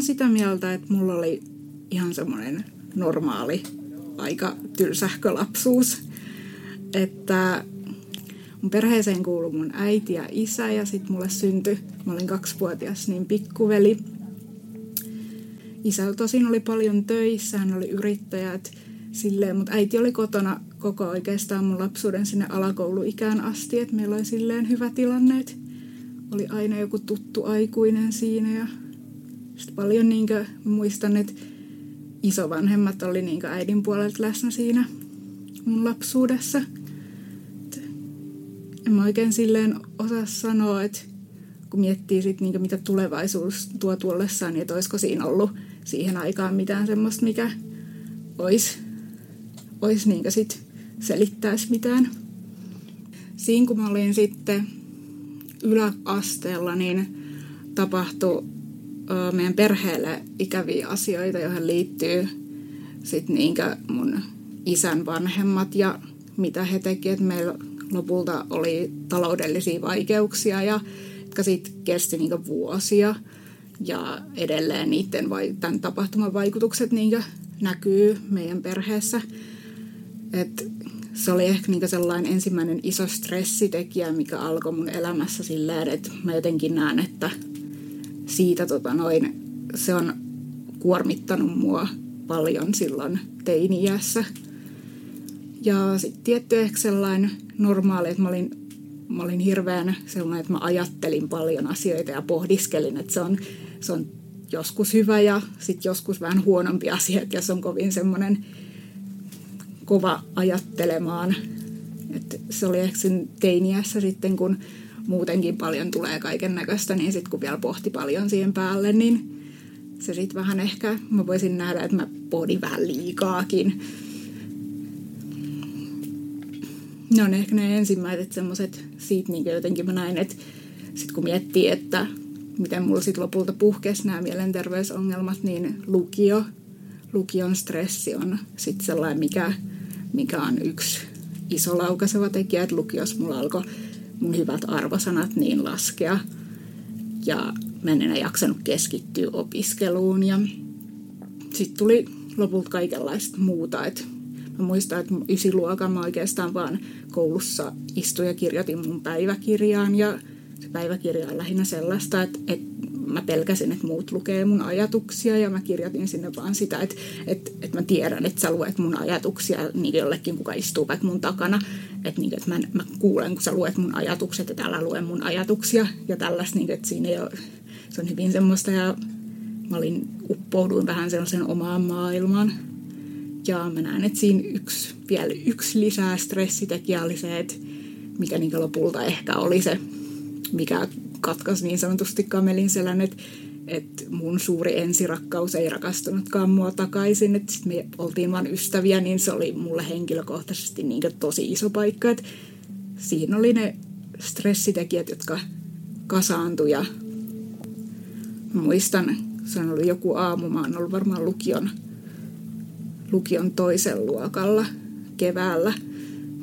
Oon sitä mieltä, että mulla oli ihan semmoinen normaali, aika tylsähkö lapsuus. Että mun perheeseen kuului mun äiti ja isä ja sitten mulle syntyi, mä olin kaksivuotias, niin pikkuveli. Isä tosin oli paljon töissä, hän oli yrittäjä, silleen, mutta äiti oli kotona koko oikeastaan mun lapsuuden sinne alakouluikään asti, että meillä oli silleen hyvä tilanne, että oli aina joku tuttu aikuinen siinä ja sitten paljon niinkö, muistan, että isovanhemmat oli niinkö äidin puolelta läsnä siinä mun lapsuudessa. Et en mä oikein silleen osaa sanoa, että kun miettii sit niinkö, mitä tulevaisuus tuo tuollessaan, niin että olisiko siinä ollut siihen aikaan mitään semmoista, mikä olisi, olisi niinkö sit selittäisi mitään. Siinä kun mä olin sitten yläasteella, niin tapahtui meidän perheelle ikäviä asioita, joihin liittyy sitten niinkö mun isän vanhemmat ja mitä he tekivät. Meillä lopulta oli taloudellisia vaikeuksia, ja, jotka sitten kesti niinkö vuosia. Ja edelleen niiden vai, tämän tapahtuman vaikutukset niinkö näkyy meidän perheessä. Et se oli ehkä niinkö sellainen ensimmäinen iso stressitekijä, mikä alkoi mun elämässä silleen, että mä jotenkin näen, että – siitä tota noin, se on kuormittanut mua paljon silloin teini-iässä. Ja sitten tietty ehkä sellainen normaali, että mä olin, mä olin hirveän sellainen, että mä ajattelin paljon asioita ja pohdiskelin, että se on, se on joskus hyvä ja sitten joskus vähän huonompi asia, että jos on kovin semmoinen kova ajattelemaan. että se oli ehkä sen teiniässä sitten, kun muutenkin paljon tulee kaiken näköistä, niin sitten kun vielä pohti paljon siihen päälle, niin se sitten vähän ehkä, mä voisin nähdä, että mä pohdin vähän liikaakin. Ne on ehkä ne ensimmäiset semmoiset, siitä niin jotenkin mä näin, että sitten kun miettii, että miten mulla sitten lopulta puhkesi nämä mielenterveysongelmat, niin lukio, lukion stressi on sitten sellainen, mikä, mikä on yksi iso laukaiseva tekijä, että lukios mulla alkoi hyvät arvosanat niin laskea. Ja mä en enää jaksanut keskittyä opiskeluun. Ja sitten tuli lopulta kaikenlaista muuta. Et mä muistan, että ysiluokan mä oikeastaan vaan koulussa istuin ja kirjoitin mun päiväkirjaan. Ja se päiväkirja on lähinnä sellaista, että, että mä pelkäsin, että muut lukee mun ajatuksia ja mä kirjoitin sinne vaan sitä, että, että, että mä tiedän, että sä luet mun ajatuksia niin jollekin, kuka istuu vaikka mun takana. Että, niin, että mä, mä kuulen, kun sä luet mun ajatukset ja täällä luen mun ajatuksia ja tällaista, niin, että siinä ei ole, se on hyvin semmoista ja mä olin, uppouduin vähän sellaisen omaan maailmaan. Ja mä näen, että siinä yksi, vielä yksi lisää stressitekijä oli se, että mikä niin lopulta ehkä oli se, mikä katkaisi niin sanotusti kamelin selän, että että mun suuri ensirakkaus ei rakastunutkaan mua takaisin, että me oltiin vain ystäviä, niin se oli mulle henkilökohtaisesti niin tosi iso paikka, että siinä oli ne stressitekijät, jotka kasaantui ja muistan, se on ollut joku aamu, mä oon ollut varmaan lukion, lukion toisen luokalla keväällä.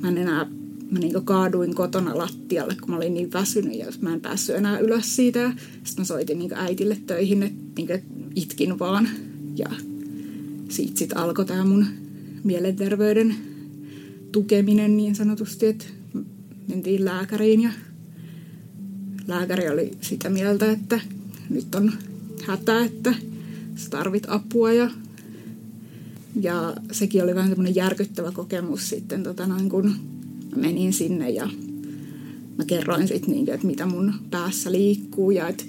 Mä en enää mä niin kaaduin kotona lattialle, kun mä olin niin väsynyt ja mä en päässyt enää ylös siitä. Sitten mä soitin niin äitille töihin, että niin itkin vaan. Ja siitä sitten alkoi tämä mun mielenterveyden tukeminen niin sanotusti, että mentiin lääkäriin ja lääkäri oli sitä mieltä, että nyt on hätä, että sä tarvit apua ja, ja sekin oli vähän semmoinen järkyttävä kokemus sitten tota noin, kun menin sinne ja mä kerroin sitten niin, että mitä mun päässä liikkuu ja että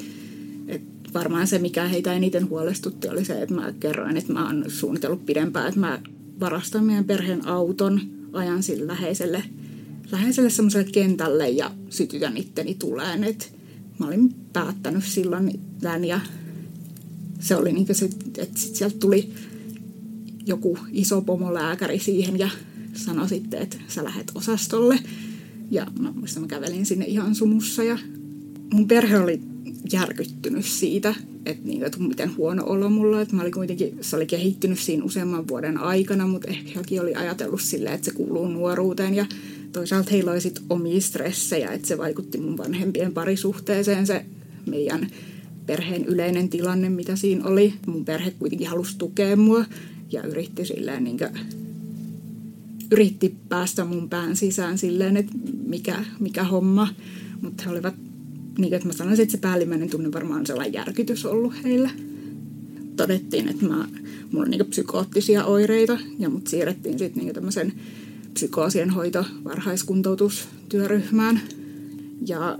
et varmaan se, mikä heitä eniten huolestutti, oli se, että mä kerroin, että mä oon suunnitellut pidempään, että mä varastan meidän perheen auton, ajan sille läheiselle, läheiselle semmoiselle kentälle ja sytytän itteni tuleen, että mä olin päättänyt silloin tämän ja se oli niin että sit sieltä tuli joku iso pomolääkäri siihen ja sanoi sitten, että sä lähet osastolle. Ja mä muistan, mä kävelin sinne ihan sumussa ja mun perhe oli järkyttynyt siitä, että, niin, että miten huono olo mulla. Että mä olin kuitenkin, se oli kehittynyt siinä useamman vuoden aikana, mutta ehkä hekin oli ajatellut silleen, että se kuuluu nuoruuteen. Ja toisaalta heillä oli sit omia stressejä, että se vaikutti mun vanhempien parisuhteeseen se meidän perheen yleinen tilanne, mitä siinä oli. Mun perhe kuitenkin halusi tukea mua ja yritti silleen niin kuin, yritti päästä mun pään sisään silleen, että mikä, mikä homma. Mutta he olivat, niin kuin, mä sanoisin, että se päällimmäinen tunne varmaan on sellainen järkytys ollut heillä. Todettiin, että mä, mulla on niin psykoottisia oireita ja mut siirrettiin sitten niin tämmöisen psykoosien hoito varhaiskuntoutustyöryhmään. Ja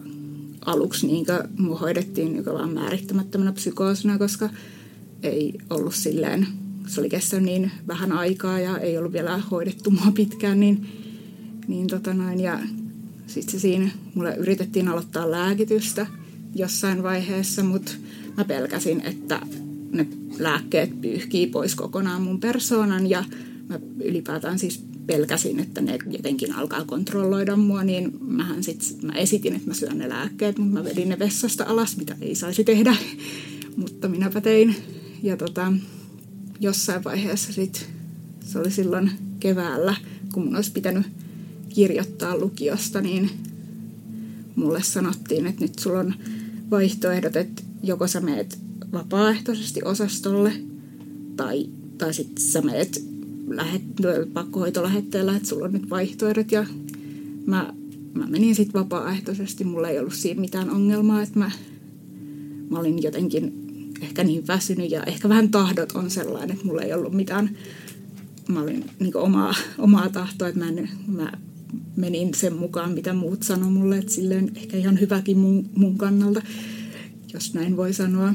aluksi niin mua hoidettiin niin vaan määrittämättömänä psykoosina, koska ei ollut silleen, se oli kestänyt niin vähän aikaa ja ei ollut vielä hoidettu mua pitkään, niin, niin tota noin, ja sitten siinä, mulle yritettiin aloittaa lääkitystä jossain vaiheessa, mutta mä pelkäsin, että ne lääkkeet pyyhkii pois kokonaan mun persoonan ja mä ylipäätään siis pelkäsin, että ne jotenkin alkaa kontrolloida mua, niin mähän sit, mä esitin, että mä syön ne lääkkeet, mutta mä vedin ne vessasta alas, mitä ei saisi tehdä, mutta minäpä tein. Ja tota, jossain vaiheessa sit, se oli silloin keväällä, kun mun olisi pitänyt kirjoittaa lukiosta, niin mulle sanottiin, että nyt sulla on vaihtoehdot, että joko sä meet vapaaehtoisesti osastolle tai, tai sitten sä meet lähet, pakkohoitolähetteellä, että sulla on nyt vaihtoehdot ja mä, mä menin sitten vapaaehtoisesti. Mulla ei ollut siinä mitään ongelmaa, että mä, mä olin jotenkin ehkä niin väsynyt ja ehkä vähän tahdot on sellainen, että mulla ei ollut mitään, mä olin niin omaa, omaa tahtoa, että mä, en, mä menin sen mukaan, mitä muut sanoi mulle, että silleen ehkä ihan hyväkin mun, mun kannalta, jos näin voi sanoa.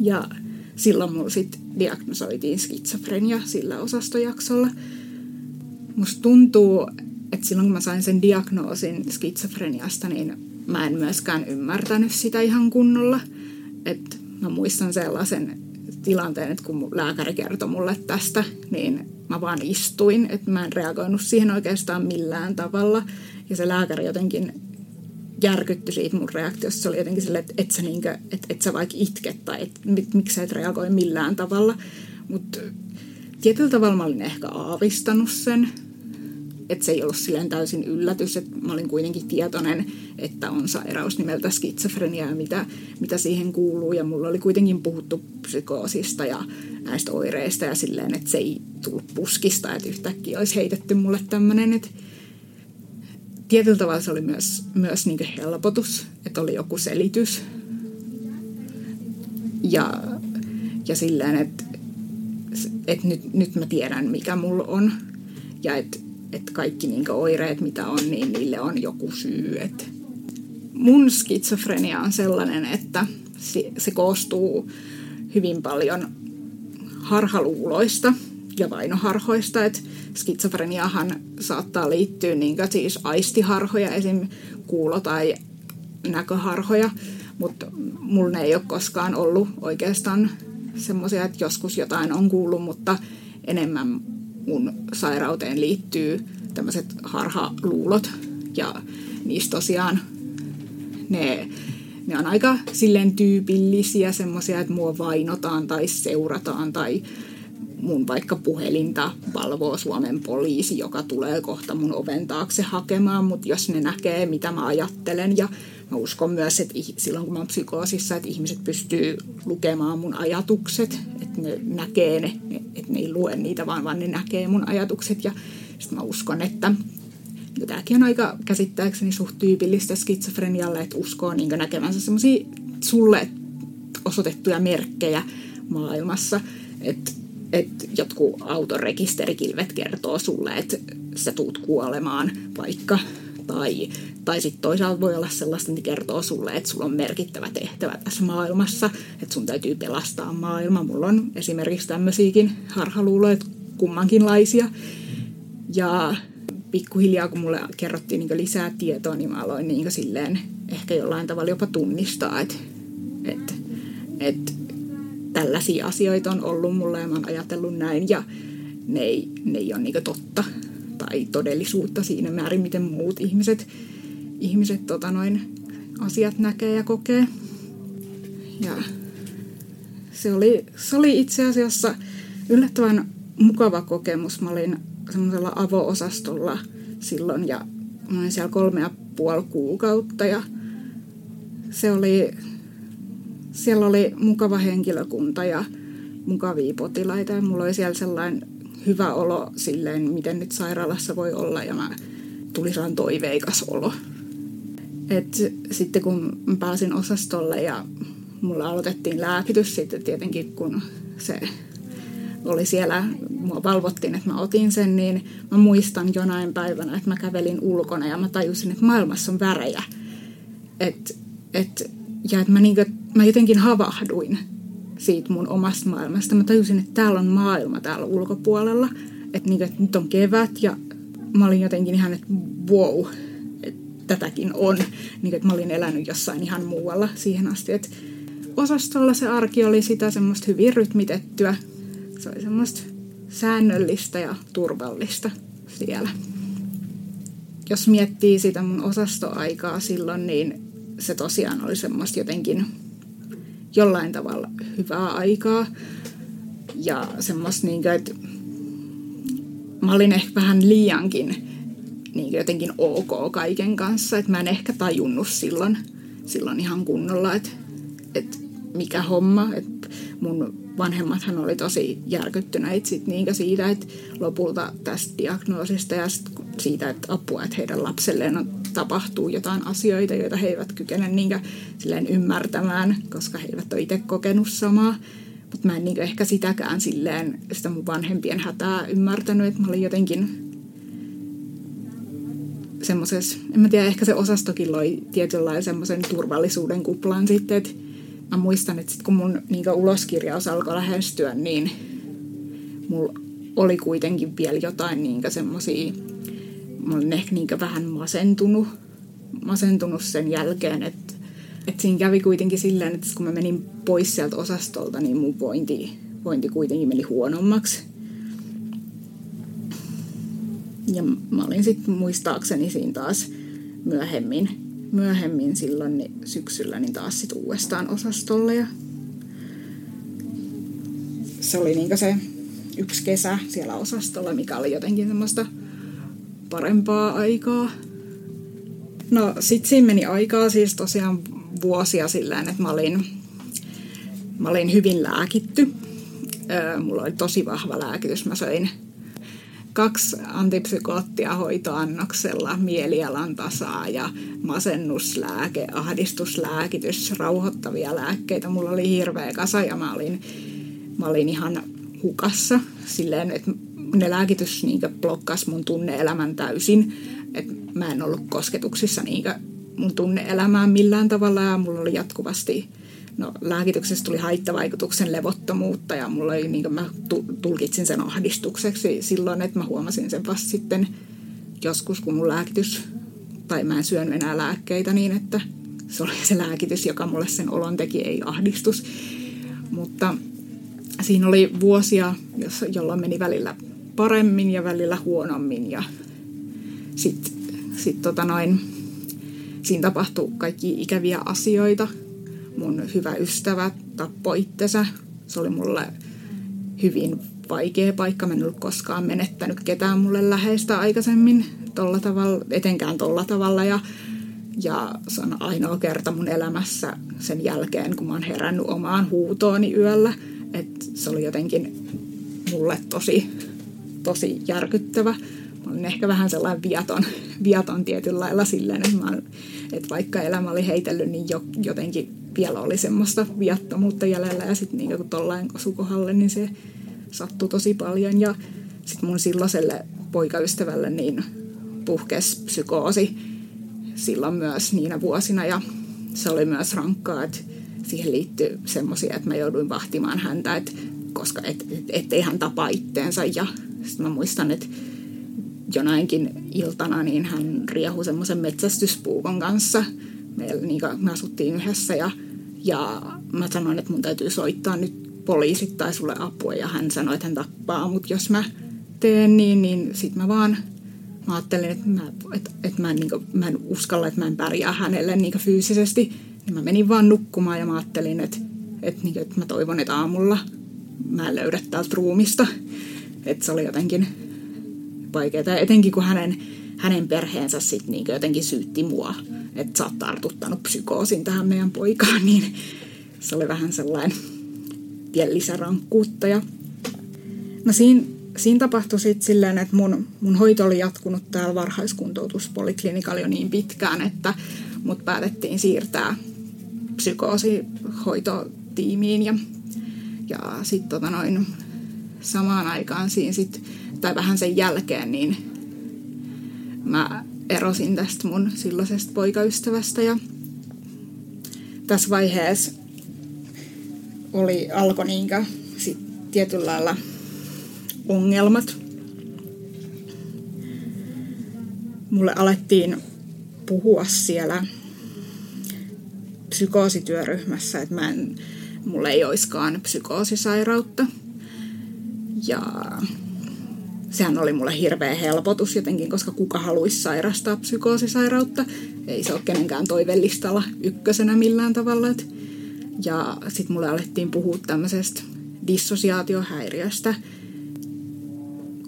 Ja silloin mulla sitten diagnosoitiin skitsofrenia sillä osastojaksolla. Musta tuntuu, että silloin kun mä sain sen diagnoosin skitsofreniasta, niin mä en myöskään ymmärtänyt sitä ihan kunnolla. Et mä muistan sellaisen tilanteen, että kun lääkäri kertoi mulle tästä, niin mä vaan istuin, että mä en reagoinut siihen oikeastaan millään tavalla. Ja se lääkäri jotenkin järkytty siitä mun reaktiosta. Se oli jotenkin silleen, että et sä, niinkö, et, et sä vaikka itket tai et, miksi sä et reagoi millään tavalla. Mutta tietyllä tavalla mä olin ehkä aavistanut sen, että se ei ollut silleen täysin yllätys, että mä olin kuitenkin tietoinen, että on sairaus nimeltä skitsofrenia ja mitä, mitä siihen kuuluu. Ja mulla oli kuitenkin puhuttu psykoosista ja näistä oireista ja silleen, että se ei tullut puskista, että yhtäkkiä olisi heitetty mulle tämmöinen, että tietyllä tavalla se oli myös, myös niin helpotus, että oli joku selitys. Ja, ja silleen, että, että nyt, nyt mä tiedän, mikä mulla on. Ja että, että kaikki niin oireet, mitä on, niin niille on joku syy. Että mun skitsofrenia on sellainen, että se, koostuu hyvin paljon harhaluuloista ja vainoharhoista. Että skitsofreniahan saattaa liittyä niin siis aistiharhoja, esim. kuulo- tai näköharhoja, mutta mulla ei ole koskaan ollut oikeastaan semmoisia, että joskus jotain on kuullut, mutta enemmän mun sairauteen liittyy tämmöiset harhaluulot. Ja niistä tosiaan ne, ne on aika silleen tyypillisiä semmoisia, että mua vainotaan tai seurataan tai mun vaikka puhelinta valvoo Suomen poliisi, joka tulee kohta mun oven taakse hakemaan, mutta jos ne näkee, mitä mä ajattelen. Ja mä uskon myös, että silloin kun mä oon psykoosissa, että ihmiset pystyy lukemaan mun ajatukset, että ne näkee ne, että ne ei lue niitä, vaan, vaan ne näkee mun ajatukset ja sitten mä uskon, että ja tämäkin on aika käsittääkseni suht tyypillistä skitsofrenialle, että uskoo niin näkevänsä semmoisia sulle osoitettuja merkkejä maailmassa. Että että jotkut autorekisterikilvet kertoo sulle, että sä tuut kuolemaan vaikka. Tai, tai sitten toisaalta voi olla sellaista, että kertoo sulle, että sulla on merkittävä tehtävä tässä maailmassa, että sun täytyy pelastaa maailma. Mulla on esimerkiksi tämmöisiäkin harhaluuloja, kummankinlaisia. Ja pikkuhiljaa, kun mulle kerrottiin niin lisää tietoa, niin mä aloin niin silleen ehkä jollain tavalla jopa tunnistaa, että, että, että tällaisia asioita on ollut mulle ja mä oon ajatellut näin ja ne ei, ne ei ole niin totta tai todellisuutta siinä määrin, miten muut ihmiset, ihmiset tota noin, asiat näkee ja kokee. Ja se oli, se oli itse asiassa yllättävän mukava kokemus. Mä olin semmoisella avo-osastolla silloin ja mä olin siellä kolme ja puoli kuukautta ja se oli, siellä oli mukava henkilökunta ja mukavia potilaita ja mulla oli siellä sellainen hyvä olo silleen, miten nyt sairaalassa voi olla ja mä tuli sellainen toiveikas olo. Et sitten kun pääsin osastolle ja mulla aloitettiin lääkitys sitten tietenkin kun se oli siellä, mua valvottiin, että mä otin sen, niin mä muistan jonain päivänä, että mä kävelin ulkona ja mä tajusin, että maailmassa on värejä. Et, et, ja että mä, niinku, mä jotenkin havahduin siitä mun omasta maailmasta. Mä tajusin, että täällä on maailma täällä ulkopuolella. Että, niinku, että nyt on kevät ja mä olin jotenkin ihan, että wow, että tätäkin on. Niinku, että mä olin elänyt jossain ihan muualla siihen asti. Että osastolla se arki oli sitä semmoista hyvin rytmitettyä. Se oli semmoista säännöllistä ja turvallista siellä. Jos miettii sitä mun osastoaikaa silloin, niin se tosiaan oli semmoista jotenkin jollain tavalla hyvää aikaa. Ja semmoista, niin että mä olin ehkä vähän liiankin niin jotenkin ok kaiken kanssa. Että mä en ehkä tajunnut silloin, silloin ihan kunnolla, että, että mikä homma. Että mun vanhemmathan oli tosi järkyttyneitä sit niinkä siitä, että lopulta tästä diagnoosista ja siitä, että apua, että heidän lapselleen on, tapahtuu jotain asioita, joita he eivät kykene niinkä silleen ymmärtämään, koska he eivät ole itse kokenut samaa. Mutta mä en niinkö ehkä sitäkään silleen, sitä mun vanhempien hätää ymmärtänyt, että mä olin jotenkin semmoisessa, en mä tiedä, ehkä se osastokin loi tietynlaisen semmoisen turvallisuuden kuplan sitten, että mä muistan, että sit kun mun niin uloskirjaus alkoi lähestyä, niin mulla oli kuitenkin vielä jotain niin semmoisia, mä olin ehkä niin vähän masentunut, masentunut sen jälkeen, että että siinä kävi kuitenkin silleen, että kun mä menin pois sieltä osastolta, niin mun vointi, vointi kuitenkin meni huonommaksi. Ja mä olin sitten muistaakseni siinä taas myöhemmin myöhemmin silloin niin syksyllä niin taas sit uudestaan osastolle. Ja se oli niin se yksi kesä siellä osastolla, mikä oli jotenkin semmoista parempaa aikaa. No sit siinä meni aikaa siis tosiaan vuosia silleen, että mä olin, mä olin hyvin lääkitty. mulla oli tosi vahva lääkitys. Mä söin kaksi antipsykoottia hoitoannoksella, mielialan tasaa ja masennuslääke, ahdistuslääkitys, rauhoittavia lääkkeitä. Mulla oli hirveä kasa ja mä olin, mä olin ihan hukassa silleen, että ne lääkitys niin blokkas mun tunneelämän täysin. Että mä en ollut kosketuksissa niin mun tunneelämään millään tavalla ja mulla oli jatkuvasti no, lääkityksestä tuli haittavaikutuksen levottomuutta ja mulla oli, niin mä tulkitsin sen ahdistukseksi silloin, että mä huomasin sen vasta sitten joskus, kun mun lääkitys, tai mä en syönyt enää lääkkeitä niin, että se oli se lääkitys, joka mulle sen olon teki, ei ahdistus. Mutta siinä oli vuosia, jolloin meni välillä paremmin ja välillä huonommin ja sitten sit tota noin, siinä tapahtui kaikki ikäviä asioita – mun hyvä ystävä tappoi itsensä. Se oli mulle hyvin vaikea paikka. Mä en ollut koskaan menettänyt ketään mulle läheistä aikaisemmin tolla tavalla, etenkään tolla tavalla. Ja, ja se on ainoa kerta mun elämässä sen jälkeen, kun mä oon herännyt omaan huutooni yöllä. Et se oli jotenkin mulle tosi, tosi järkyttävä. Mä olin ehkä vähän sellainen viaton, viaton tietyllä lailla silleen, että, mä, että vaikka elämä oli heitellyt, niin jo, jotenkin vielä oli semmoista viattomuutta jäljellä ja sitten niin kun tollain osukohalle, niin se sattui tosi paljon ja sitten mun silloiselle poikaystävälle niin puhkesi psykoosi silloin myös niinä vuosina ja se oli myös rankkaa, että siihen liittyy semmoisia, että mä jouduin vahtimaan häntä, että koska et, et, ettei hän tapa itteensä ja sitten mä muistan, että jonainkin iltana niin hän riehui semmoisen metsästyspuukon kanssa. Meillä, niin me asuttiin yhdessä ja, ja mä sanoin, että mun täytyy soittaa nyt poliisit tai sulle apua ja hän sanoi, että hän tappaa mut jos mä teen niin, niin sit mä vaan mä ajattelin, että mä, että, että mä, en, niin kuin, mä en uskalla, että mä en pärjää hänelle niin fyysisesti. Niin mä menin vaan nukkumaan ja mä ajattelin, että, että, niin kuin, että mä toivon, että aamulla mä en löydä täältä ruumista. Että se oli jotenkin vaikeaa. Etenkin kun hänen, hänen perheensä sitten niin jotenkin syytti mua, että sä oot tartuttanut psykoosin tähän meidän poikaan, niin se oli vähän sellainen vielä lisärankkuutta. Ja no siinä, siinä tapahtui sitten silleen, että mun, mun hoito oli jatkunut täällä varhaiskuntoutuspoliklinikalla jo niin pitkään, että mut päätettiin siirtää psykoosihoitotiimiin ja, ja sitten tota noin samaan aikaan siinä sit, tai vähän sen jälkeen, niin mä erosin tästä mun silloisesta poikaystävästä ja tässä vaiheessa oli, alkoi niinkö sit tietyllä lailla ongelmat. Mulle alettiin puhua siellä psykoosityöryhmässä, että mä en, mulla ei oiskaan psykoosisairautta. Ja sehän oli mulle hirveä helpotus jotenkin, koska kuka haluaisi sairastaa psykoosisairautta. Ei se ole kenenkään toivellistalla ykkösenä millään tavalla. Ja sitten mulle alettiin puhua tämmöisestä dissosiaatiohäiriöstä.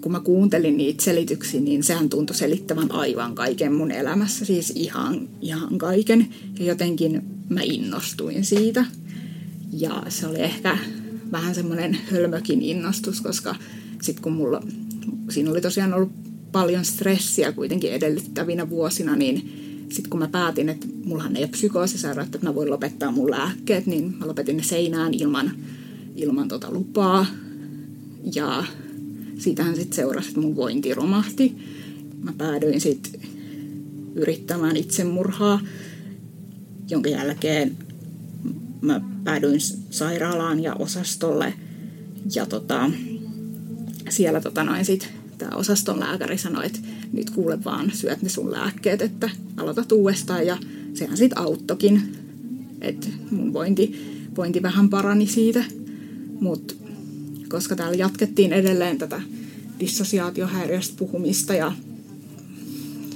Kun mä kuuntelin niitä selityksiä, niin sehän tuntui selittävän aivan kaiken mun elämässä, siis ihan, ihan kaiken. Ja jotenkin mä innostuin siitä. Ja se oli ehkä vähän semmoinen hölmökin innostus, koska sitten kun mulla, siinä oli tosiaan ollut paljon stressiä kuitenkin edellyttävinä vuosina, niin sitten kun mä päätin, että mullahan ei ole psykoosisairautta, että mä voin lopettaa mun lääkkeet, niin mä lopetin ne seinään ilman, ilman tota lupaa. Ja siitähän sitten seurasi, että mun vointi romahti. Mä päädyin sitten yrittämään itsemurhaa, jonka jälkeen mä päädyin sairaalaan ja osastolle. Ja tota, siellä tota noin sit tämä osaston lääkäri sanoi, että nyt kuule vaan, syöt ne sun lääkkeet, että aloitat uudestaan. Ja sehän sitten auttokin, että mun vointi, vointi vähän parani siitä. Mutta koska täällä jatkettiin edelleen tätä dissosiaatiohäiriöstä puhumista ja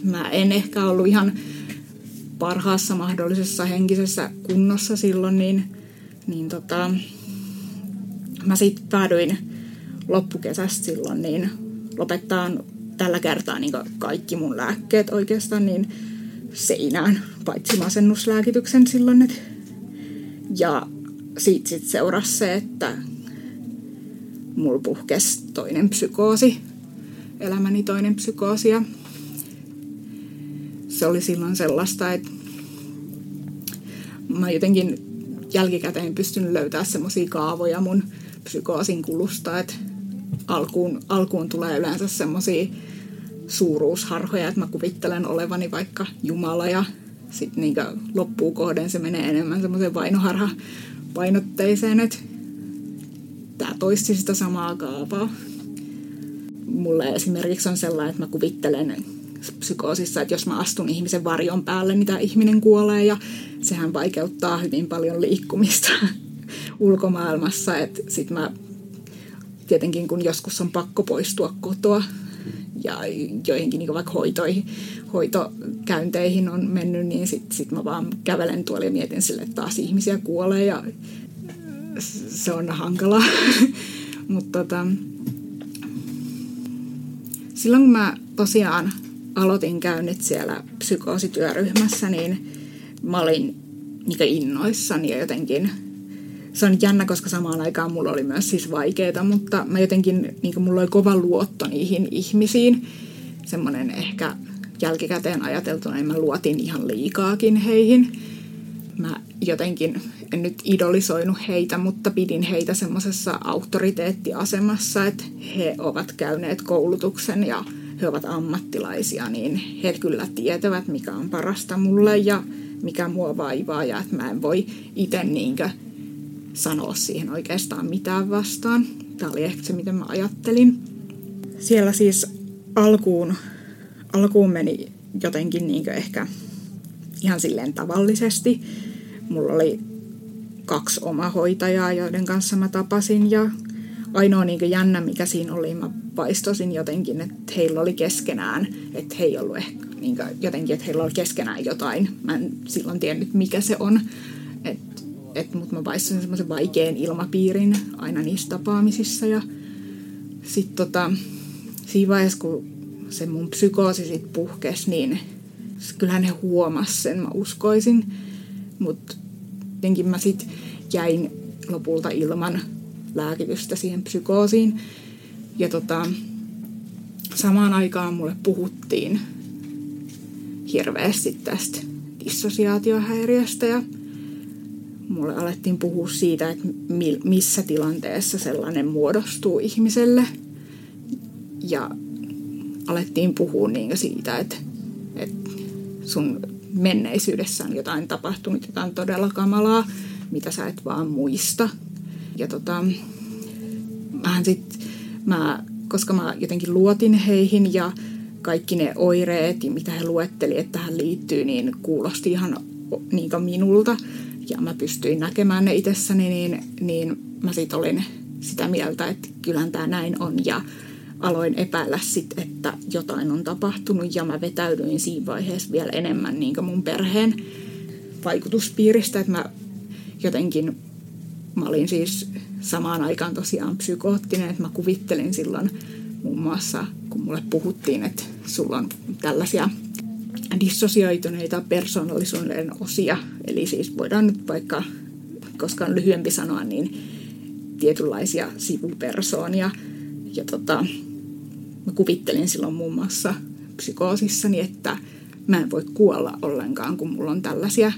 mä en ehkä ollut ihan parhaassa mahdollisessa henkisessä kunnossa silloin, niin, niin tota, mä sitten päädyin loppukesästä silloin niin lopettaa tällä kertaa niin kaikki mun lääkkeet oikeastaan niin seinään, paitsi masennuslääkityksen silloin. Et, ja siitä sitten seurasi se, että mulla puhkesi toinen psykoosi, elämäni toinen psykoosi. Ja se oli silloin sellaista, että mä jotenkin jälkikäteen pystyn löytämään semmoisia kaavoja mun psykoosin kulusta, että alkuun, alkuun tulee yleensä semmoisia suuruusharhoja, että mä kuvittelen olevani vaikka Jumala ja sitten niin loppuun kohden se menee enemmän semmoiseen vainoharha painotteiseen, että tämä toisti sitä samaa kaavaa. Mulle esimerkiksi on sellainen, että mä kuvittelen psykoosissa, että jos mä astun ihmisen varjon päälle, niin tämä ihminen kuolee ja sehän vaikeuttaa hyvin paljon liikkumista ulkomaailmassa. Että sit mä tietenkin kun joskus on pakko poistua kotoa ja joihinkin niin vaikka hoitoihin, hoitokäynteihin on mennyt, niin sitten sit mä vaan kävelen tuolla ja mietin sille, että taas ihmisiä kuolee ja se on hankalaa. Mutta tota, silloin kun mä tosiaan aloitin käynnit siellä psykoosityöryhmässä, niin mä olin niin innoissani ja jotenkin se on jännä, koska samaan aikaan mulla oli myös siis vaikeaa, mutta mä jotenkin, niin mulla oli kova luotto niihin ihmisiin. Semmoinen ehkä jälkikäteen ajateltuna, niin mä luotin ihan liikaakin heihin. Mä jotenkin, en nyt idolisoinut heitä, mutta pidin heitä semmoisessa auktoriteettiasemassa, että he ovat käyneet koulutuksen ja he ovat ammattilaisia, niin he kyllä tietävät, mikä on parasta mulle ja mikä mua vaivaa ja että mä en voi itse niinkö sanoa siihen oikeastaan mitään vastaan. Tämä oli ehkä se, mitä mä ajattelin. Siellä siis alkuun alkuun meni jotenkin niin ehkä ihan silleen tavallisesti. Mulla oli kaksi omahoitajaa, joiden kanssa mä tapasin ja ainoa niin jännä, mikä siinä oli, mä paistosin jotenkin, että heillä oli keskenään, että he ei ollut ehkä niin kuin, jotenkin, että heillä oli keskenään jotain. Mä en silloin tiennyt, mikä se on. Et, et, Mutta mä paistosin semmoisen vaikean ilmapiirin aina niissä tapaamisissa. Ja sitten tota, siinä vaiheessa, kun se mun psykoosi sit puhkesi, niin kyllähän he huomas sen, mä uskoisin. Mutta jotenkin mä sitten jäin lopulta ilman lääkitystä siihen psykoosiin. Ja tota, samaan aikaan mulle puhuttiin hirveästi tästä dissosiaatiohäiriöstä ja mulle alettiin puhua siitä, että missä tilanteessa sellainen muodostuu ihmiselle. Ja alettiin puhua niin siitä, että, että sun menneisyydessä on jotain tapahtunut, jotain todella kamalaa, mitä sä et vaan muista. Ja tota, mähän sit, mä, koska mä jotenkin luotin heihin ja kaikki ne oireet, mitä he luetteli, että tähän liittyy, niin kuulosti ihan niin minulta. Ja mä pystyin näkemään ne itsessäni, niin, niin mä sitten olin sitä mieltä, että kyllähän tämä näin on. Ja aloin epäillä sit, että jotain on tapahtunut ja mä vetäydyin siinä vaiheessa vielä enemmän niin mun perheen vaikutuspiiristä, että mä jotenkin, mä olin siis samaan aikaan tosiaan psykoottinen, että mä kuvittelin silloin muun muassa, kun mulle puhuttiin, että sulla on tällaisia dissosioituneita persoonallisuuden osia, eli siis voidaan nyt vaikka, koska on lyhyempi sanoa, niin tietynlaisia sivupersoonia. Ja tota, mä kuvittelin silloin muun muassa psykoosissani, että mä en voi kuolla ollenkaan, kun mulla on tällaisia.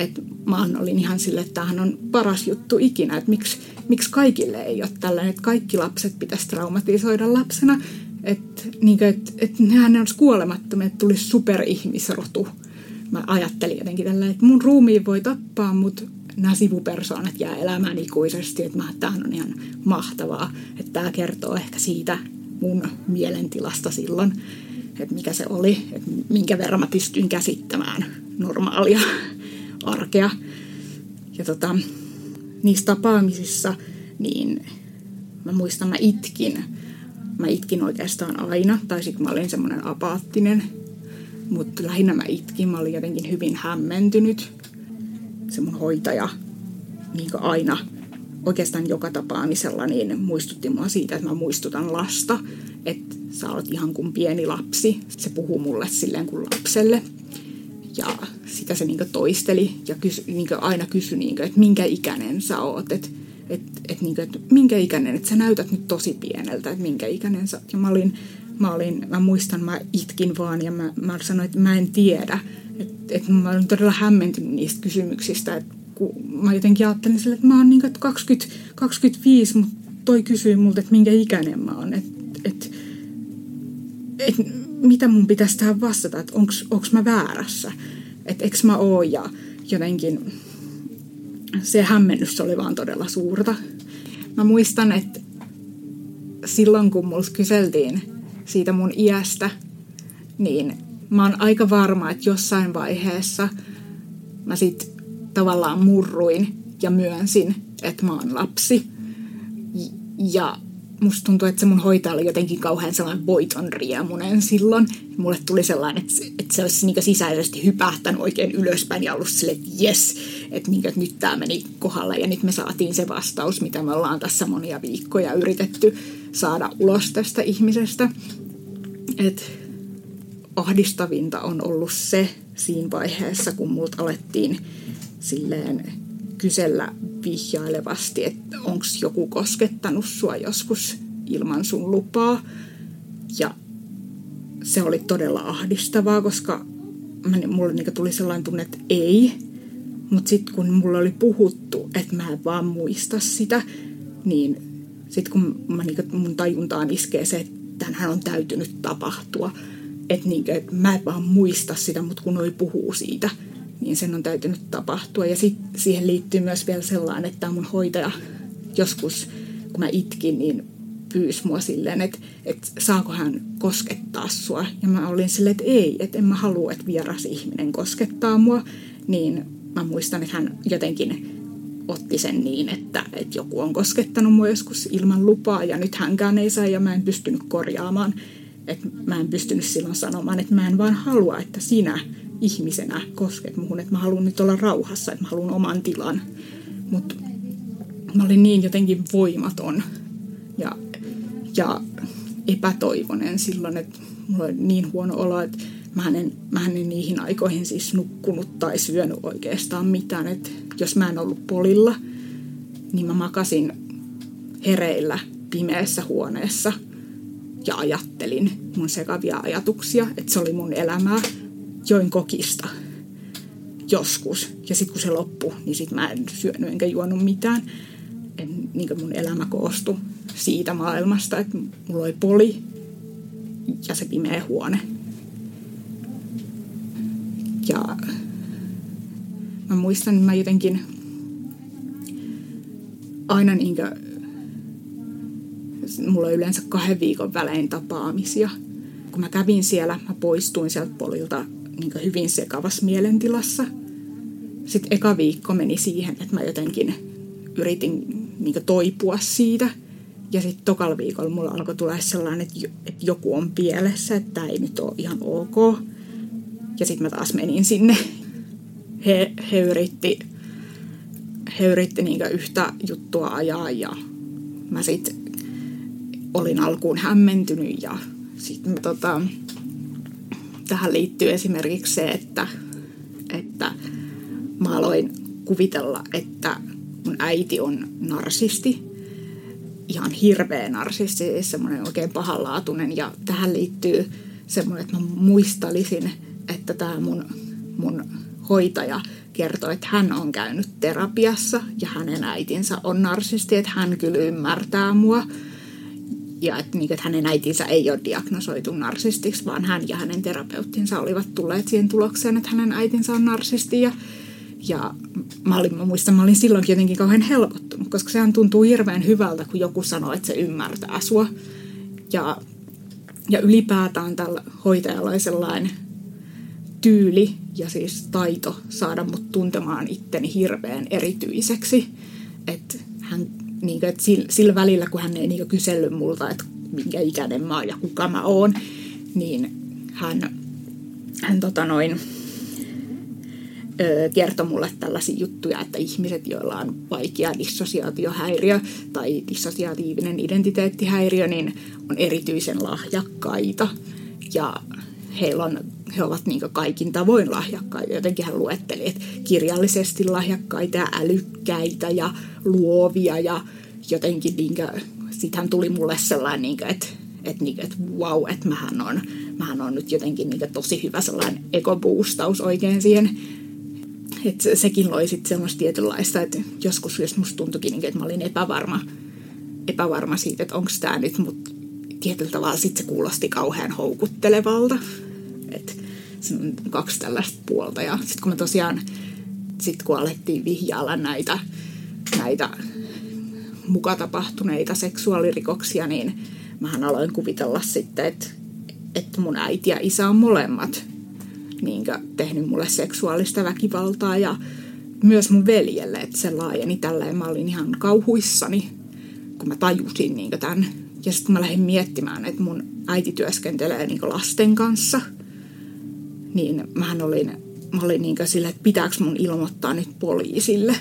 Että mä olin ihan sille, että tämähän on paras juttu ikinä, että miksi, miksi kaikille ei ole tällainen, että kaikki lapset pitäisi traumatisoida lapsena. Että niin et, et nehän olisi kuolemattomia, että tulisi superihmisrotu. Mä ajattelin jotenkin tällä, että mun ruumiin voi tappaa, mutta nämä sivupersoonat jää elämään ikuisesti. Että tämähän on ihan mahtavaa. Että tämä kertoo ehkä siitä, mun mielentilasta silloin, että mikä se oli, että minkä verran mä pystyin käsittämään normaalia arkea. Ja tota, niissä tapaamisissa, niin mä muistan, mä itkin. Mä itkin oikeastaan aina, tai sitten mä olin semmoinen apaattinen. Mutta lähinnä mä itkin, mä olin jotenkin hyvin hämmentynyt. Se mun hoitaja niin aina oikeastaan joka tapaamisella niin muistutti mua siitä, että mä muistutan lasta, että sä oot ihan kuin pieni lapsi. Se puhuu mulle silleen kuin lapselle. Ja sitä se niinku toisteli ja kysy, niinku aina kysyi, niinku, että minkä ikäinen sä oot. Että et, et, niinku, et minkä ikäinen, että sä näytät nyt tosi pieneltä, että minkä ikäinen sä oot. Ja mä olin, mä, olin, mä muistan, mä itkin vaan ja mä, mä sanoin, että mä en tiedä. Että et mä olin todella hämmentynyt niistä kysymyksistä, että mä jotenkin ajattelin sille, että mä oon niin 20, 25, mutta toi kysyy multa, että minkä ikäinen mä oon. Että et, et, mitä mun pitäisi tähän vastata, että onks mä väärässä. Että eks mä oo ja jotenkin se hämmennys oli vaan todella suurta. Mä muistan, että silloin kun mulla kyseltiin siitä mun iästä, niin mä oon aika varma, että jossain vaiheessa mä sit tavallaan murruin ja myönsin, että mä oon lapsi. Ja musta tuntuu, että se mun hoitaja oli jotenkin kauhean sellainen voiton riemunen silloin. Mulle tuli sellainen, että, että se olisi niin sisäisesti hypähtänyt oikein ylöspäin ja ollut silleen, että jes, että, niin, että nyt tämä meni kohdalla ja nyt me saatiin se vastaus, mitä me ollaan tässä monia viikkoja yritetty saada ulos tästä ihmisestä. Että ahdistavinta on ollut se siinä vaiheessa, kun multa alettiin silleen kysellä vihjailevasti, että onko joku koskettanut sua joskus ilman sun lupaa. Ja se oli todella ahdistavaa, koska mulle niinku tuli sellainen tunne, että ei. Mutta sitten kun mulle oli puhuttu, että mä en vaan muista sitä, niin sitten kun mä, niinku, mun tajuntaan iskee se, että tämähän on täytynyt tapahtua, että, niinku, että mä en vaan muista sitä, mutta kun oli puhuu siitä – niin sen on täytynyt tapahtua. Ja sit siihen liittyy myös vielä sellainen, että mun hoitaja joskus, kun mä itkin, niin pyysi mua silleen, että, että saako hän koskettaa sua. Ja mä olin silleen, että ei, että en mä halua, että vieras ihminen koskettaa mua. Niin mä muistan, että hän jotenkin otti sen niin, että, että joku on koskettanut mua joskus ilman lupaa ja nyt hänkään ei saa ja mä en pystynyt korjaamaan. Että mä en pystynyt silloin sanomaan, että mä en vaan halua, että sinä ihmisenä kosket muhun, että mä haluan nyt olla rauhassa, että mä haluan oman tilan. Mutta mä olin niin jotenkin voimaton ja, ja epätoivonen silloin, että mulla oli niin huono olo, että mä en, mä en niihin aikoihin siis nukkunut tai syönyt oikeastaan mitään. Että jos mä en ollut polilla, niin mä makasin hereillä pimeässä huoneessa ja ajattelin mun sekavia ajatuksia, että se oli mun elämää. Join kokista joskus ja sitten kun se loppui, niin sitten mä en syönyt enkä juonut mitään. En, niin mun elämä koostui siitä maailmasta, että mulla oli poli ja se pimeä huone. Ja mä muistan, että mä jotenkin aina niinkö, mulla on yleensä kahden viikon välein tapaamisia. Kun mä kävin siellä, mä poistuin sieltä polilta niin hyvin sekavassa mielentilassa. Sitten eka viikko meni siihen, että mä jotenkin yritin niin toipua siitä. Ja sitten tokalla viikolla mulla alkoi tulla sellainen, että joku on pielessä, että tämä ei nyt ole ihan ok. Ja sitten mä taas menin sinne. He, he yritti, he yritti niinku yhtä juttua ajaa ja mä sitten olin alkuun hämmentynyt ja sitten tota, tähän liittyy esimerkiksi se, että, että mä aloin kuvitella, että mun äiti on narsisti, ihan hirveä narsisti, siis semmoinen oikein pahanlaatuinen ja tähän liittyy semmoinen, että mä muistalisin että tämä mun, mun hoitaja kertoi, että hän on käynyt terapiassa ja hänen äitinsä on narsisti, että hän kyllä ymmärtää mua. Ja että, niin, että hänen äitinsä ei ole diagnosoitu narsistiksi, vaan hän ja hänen terapeuttinsa olivat tulleet siihen tulokseen, että hänen äitinsä on narsisti. Ja, ja mä, olin, mä muistan, mä olin silloinkin jotenkin kauhean helpottunut, koska sehän tuntuu hirveän hyvältä, kun joku sanoo, että se ymmärtää sua. Ja, ja ylipäätään tällä hoitajalla oli sellainen tyyli ja siis taito saada mut tuntemaan itteni hirveän erityiseksi. Että hän, niin kuin, että sillä, sillä välillä, kun hän ei niin kysellyt multa, että minkä ikäinen mä oon ja kuka mä oon, niin hän, hän tota noin, kertoi mulle tällaisia juttuja, että ihmiset, joilla on vaikea dissosiaatiohäiriö tai dissosiaatiivinen identiteettihäiriö, niin on erityisen lahjakkaita. Ja heillä on he ovat niin kaikin tavoin lahjakkaita. Jotenkin hän luetteli, että kirjallisesti lahjakkaita ja älykkäitä ja luovia ja jotenkin niin kuin, hän tuli mulle sellainen, niin kuin, että, että, niin kuin, että wow, että mähän on, mähän on nyt jotenkin niin tosi hyvä sellainen ekoboostaus oikein siihen. Että sekin loi sitten semmoista tietynlaista, että joskus jos musta tuntuikin, että mä olin epävarma, epävarma siitä, että onko tämä nyt, mutta tietyllä tavalla sitten se kuulosti kauhean houkuttelevalta. Että se on kaksi tällaista puolta. Ja sitten kun me tosiaan, sit kun alettiin vihjailla näitä, näitä muka tapahtuneita seksuaalirikoksia, niin mähän aloin kuvitella sitten, että, että mun äiti ja isä on molemmat niin tehnyt mulle seksuaalista väkivaltaa ja myös mun veljelle, että se laajeni tälleen. Mä olin ihan kauhuissani, kun mä tajusin niin tämän. Ja sitten kun mä lähdin miettimään, että mun äiti työskentelee niin lasten kanssa – niin mähän olin, mä olin niin sille, että pitääkö mun ilmoittaa nyt poliisille.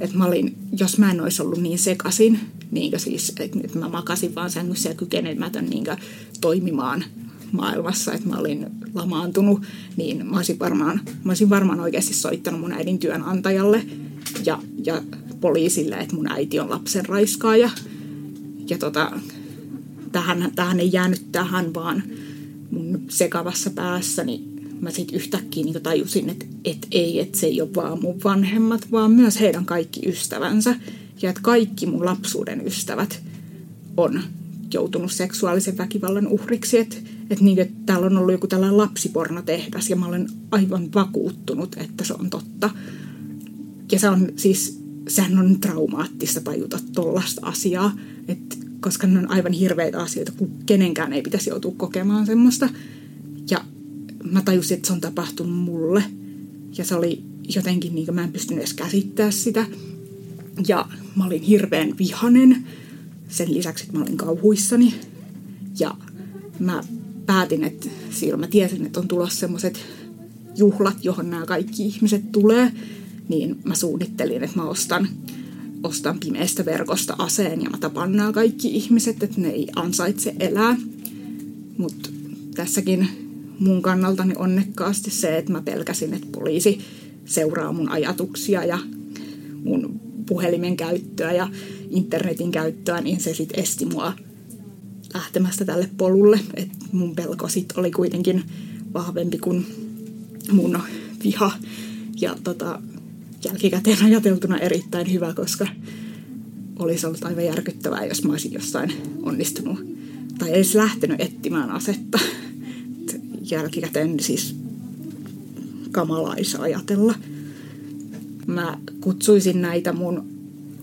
Että mä olin, jos mä en olisi ollut niin sekasin, niin siis, että nyt mä makasin vaan sängyssä ja kykenemätön niin toimimaan maailmassa, että mä olin lamaantunut, niin mä olisin varmaan, mä olisin varmaan oikeasti soittanut mun äidin työnantajalle ja, ja poliisille, että mun äiti on lapsen raiskaaja. Ja tota, tähän, tähän ei jäänyt tähän, vaan mun sekavassa päässäni mä sitten yhtäkkiä niin tajusin, että et ei, että se ei ole vaan mun vanhemmat, vaan myös heidän kaikki ystävänsä. Ja että kaikki mun lapsuuden ystävät on joutunut seksuaalisen väkivallan uhriksi. Että et niin, et täällä on ollut joku tällainen lapsipornotehdas ja mä olen aivan vakuuttunut, että se on totta. Ja se on siis, sehän on traumaattista tajuta tollasta asiaa, että koska ne on aivan hirveitä asioita, kun kenenkään ei pitäisi joutua kokemaan semmoista. Ja mä tajusin, että se on tapahtunut mulle. Ja se oli jotenkin, niin mä en pystynyt edes käsittää sitä. Ja mä olin hirveän vihanen. Sen lisäksi, että mä olin kauhuissani. Ja mä päätin, että silloin mä tiesin, että on tulossa semmoiset juhlat, johon nämä kaikki ihmiset tulee. Niin mä suunnittelin, että mä ostan, ostan pimeästä verkosta aseen ja mä tapan nämä kaikki ihmiset, että ne ei ansaitse elää. Mutta tässäkin mun kannaltani onnekkaasti se, että mä pelkäsin, että poliisi seuraa mun ajatuksia ja mun puhelimen käyttöä ja internetin käyttöä, niin se sitten esti mua lähtemästä tälle polulle. Et mun pelko sit oli kuitenkin vahvempi kuin mun viha. Ja tota, jälkikäteen ajateltuna erittäin hyvä, koska olisi ollut aivan järkyttävää, jos mä olisin jossain onnistunut tai edes lähtenyt etsimään asetta. Jälkikäteen siis kamalaisa ajatella. Mä kutsuisin näitä mun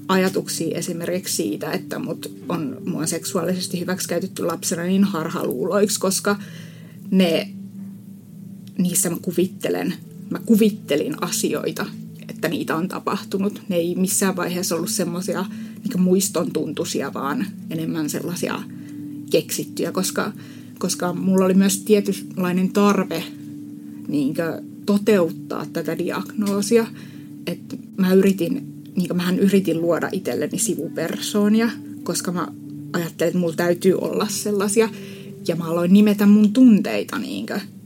ajatuksia esimerkiksi siitä, että mut on, mua seksuaalisesti hyväksikäytetty lapsena niin harhaluuloiksi, koska ne, niissä mä kuvittelen, mä kuvittelin asioita, että niitä on tapahtunut. Ne ei missään vaiheessa ollut semmoisia niin muiston tuntuisia, vaan enemmän sellaisia keksittyjä, koska, koska mulla oli myös tietynlainen tarve niin toteuttaa tätä diagnoosia. Että mä yritin niin mähän yritin luoda itselleni sivupersoonia, koska mä ajattelin, että mulla täytyy olla sellaisia. Ja mä aloin nimetä mun tunteita, niin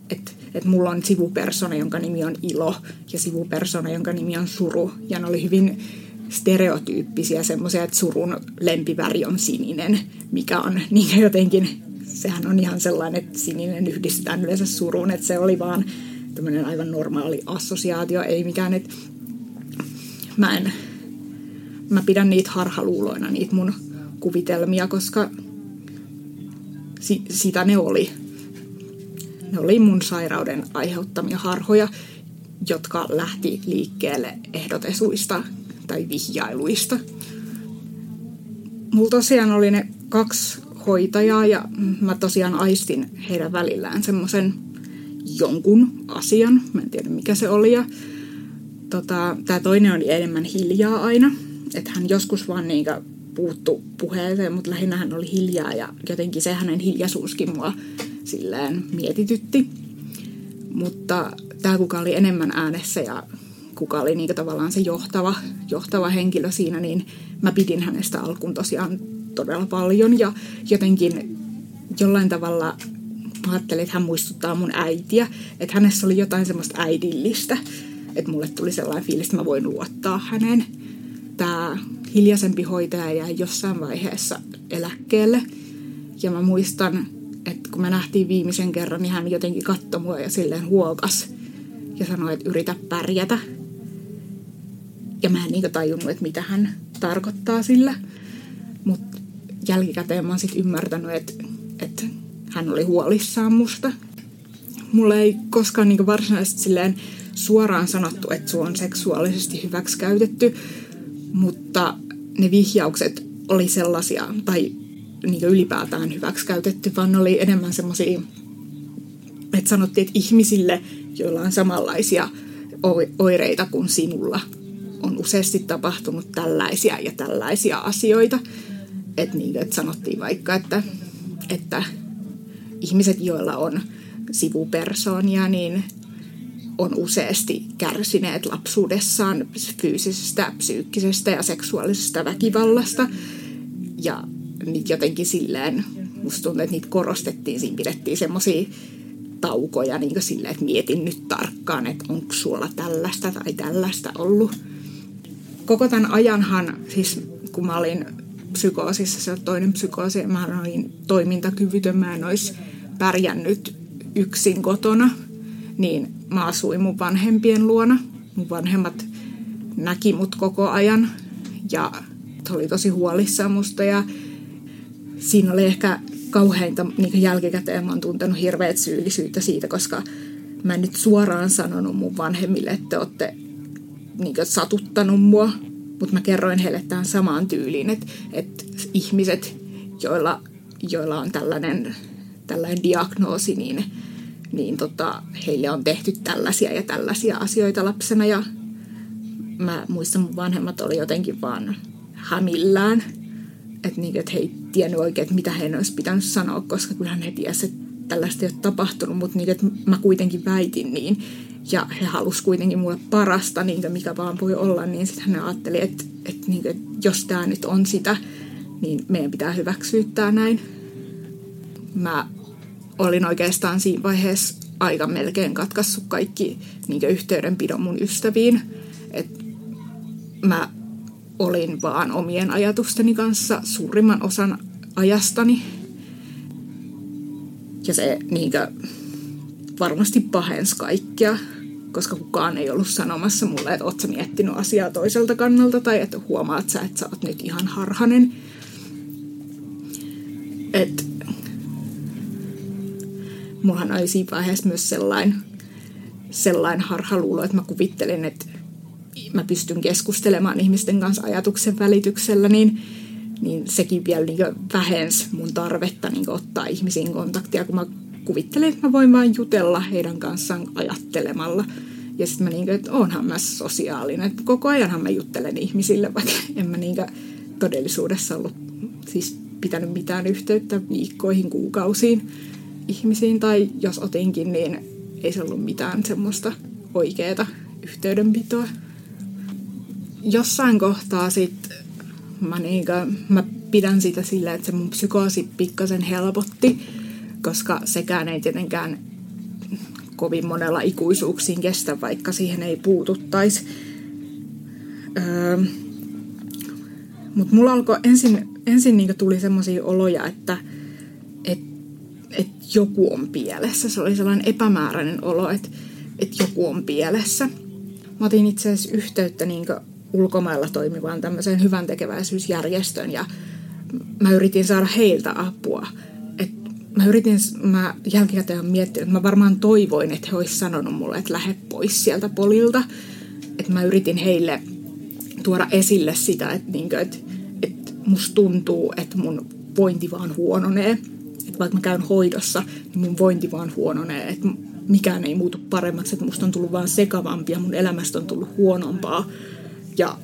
että et mulla on sivupersona, jonka nimi on ilo, ja sivupersona, jonka nimi on suru. Ja ne oli hyvin stereotyyppisiä semmoisia, että surun lempiväri on sininen, mikä on niin jotenkin, sehän on ihan sellainen, että sininen yhdistetään yleensä suruun, että se oli vaan tämmöinen aivan normaali assosiaatio, ei mikään, että mä en mä pidän niitä harhaluuloina, niitä mun kuvitelmia, koska si- sitä ne oli. Ne oli mun sairauden aiheuttamia harhoja, jotka lähti liikkeelle ehdotesuista tai vihjailuista. Mulla tosiaan oli ne kaksi hoitajaa ja mä tosiaan aistin heidän välillään semmoisen jonkun asian. Mä en tiedä mikä se oli. Ja tota, tämä toinen oli enemmän hiljaa aina että hän joskus vaan niin puuttu puheeseen, mutta lähinnä hän oli hiljaa ja jotenkin se hänen hiljaisuuskin mua silleen mietitytti. Mutta tämä, kuka oli enemmän äänessä ja kuka oli niin tavallaan se johtava, johtava henkilö siinä, niin mä pidin hänestä alkuun tosiaan todella paljon ja jotenkin jollain tavalla mä ajattelin, että hän muistuttaa mun äitiä, että hänessä oli jotain semmoista äidillistä, että mulle tuli sellainen fiilis, että mä voin luottaa häneen tämä hiljaisempi hoitaja jäi jossain vaiheessa eläkkeelle. Ja mä muistan, että kun me nähtiin viimeisen kerran, niin hän jotenkin katsoi mua ja silleen huokas. Ja sanoi, että yritä pärjätä. Ja mä en niin tajunnut, että mitä hän tarkoittaa sillä. Mutta jälkikäteen mä oon sitten ymmärtänyt, että, että hän oli huolissaan musta. Mulle ei koskaan niin varsinaisesti silleen suoraan sanottu, että sua on seksuaalisesti hyväksikäytetty, mutta ne vihjaukset oli sellaisia, tai niin ylipäätään hyväksikäytetty, vaan ne oli enemmän semmoisia, että sanottiin, että ihmisille, joilla on samanlaisia oireita kuin sinulla, on useasti tapahtunut tällaisia ja tällaisia asioita. Että, niin, että sanottiin vaikka, että, että ihmiset, joilla on sivupersoonia, niin on useasti kärsineet lapsuudessaan fyysisestä, psyykkisestä ja seksuaalisesta väkivallasta. Ja niitä jotenkin silleen, musta tuntuu, että niitä korostettiin, siinä pidettiin semmoisia taukoja niin silleen, että mietin nyt tarkkaan, että onko sulla tällaista tai tällaista ollut. Koko tämän ajanhan, siis kun mä olin psykoosissa, se on toinen psykoosi, mä olin toimintakyvytön, mä en olisi pärjännyt yksin kotona, niin mä asuin mun vanhempien luona. Mun vanhemmat näki mut koko ajan ja oli tosi huolissaan musta ja siinä oli ehkä kauheinta niin jälkikäteen mä oon tuntenut hirveät syyllisyyttä siitä, koska mä en nyt suoraan sanonut mun vanhemmille, että te olette niin satuttanut mua, mutta mä kerroin heille tämän samaan tyyliin, että, että ihmiset joilla, joilla on tällainen, tällainen diagnoosi, niin, niin tota, heille on tehty tällaisia ja tällaisia asioita lapsena. Ja mä muistan, mun vanhemmat oli jotenkin vaan hämillään, että, niin, että he ei tiennyt oikein, että mitä heidän olisi pitänyt sanoa, koska kyllähän he tiesivät, että tällaista ei ole tapahtunut, mutta niin, että mä kuitenkin väitin niin. Ja he halusivat kuitenkin mulle parasta, niin mikä vaan voi olla, niin sitten hän ajatteli, että, että, niin, että jos tämä nyt on sitä, niin meidän pitää hyväksyä tämä näin. Mä olin oikeastaan siinä vaiheessa aika melkein katkaissut kaikki niin yhteydenpidon mun ystäviin. Et mä olin vaan omien ajatusteni kanssa suurimman osan ajastani. Ja se niin kuin, varmasti pahensi kaikkia, koska kukaan ei ollut sanomassa mulle, että oot sä miettinyt asiaa toiselta kannalta tai että huomaat sä, että sä oot nyt ihan harhanen. Et, mullahan oli siinä vaiheessa myös sellainen, sellainen harhaluulo, että mä kuvittelin, että mä pystyn keskustelemaan ihmisten kanssa ajatuksen välityksellä, niin, niin sekin vielä niin vähensi mun tarvetta niin ottaa ihmisiin kontaktia, kun mä kuvittelin, että mä voin vain jutella heidän kanssaan ajattelemalla. Ja sitten mä niin kuin, että onhan mä sosiaalinen. Että koko ajanhan mä juttelen ihmisille, vaikka en mä niin todellisuudessa ollut siis pitänyt mitään yhteyttä viikkoihin, kuukausiin ihmisiin. Tai jos otinkin, niin ei se ollut mitään semmoista oikeaa yhteydenpitoa jossain kohtaa sit mä, niinkö, mä pidän sitä sillä, että se mun psykoosi pikkasen helpotti, koska sekään ei tietenkään kovin monella ikuisuuksiin kestä, vaikka siihen ei puututtaisi. Öö, Mutta mulla alkoi ensin, ensin niinku tuli semmoisia oloja, että et, et joku on pielessä. Se oli sellainen epämääräinen olo, että et joku on pielessä. Mä otin itse asiassa yhteyttä niinku ulkomailla toimivaan tämmöiseen hyvän tekeväisyysjärjestöön ja mä yritin saada heiltä apua. Et mä yritin, mä jälkikäteen miettinyt, että mä varmaan toivoin, että he olisivat sanonut mulle, että lähde pois sieltä polilta. Että mä yritin heille tuoda esille sitä, että, niin kuin, että, että musta tuntuu, että mun vointi vaan huononee. Että vaikka mä käyn hoidossa, niin mun vointi vaan huononee. Että mikään ei muutu paremmaksi, että musta on tullut vaan sekavampi ja mun elämästä on tullut huonompaa ja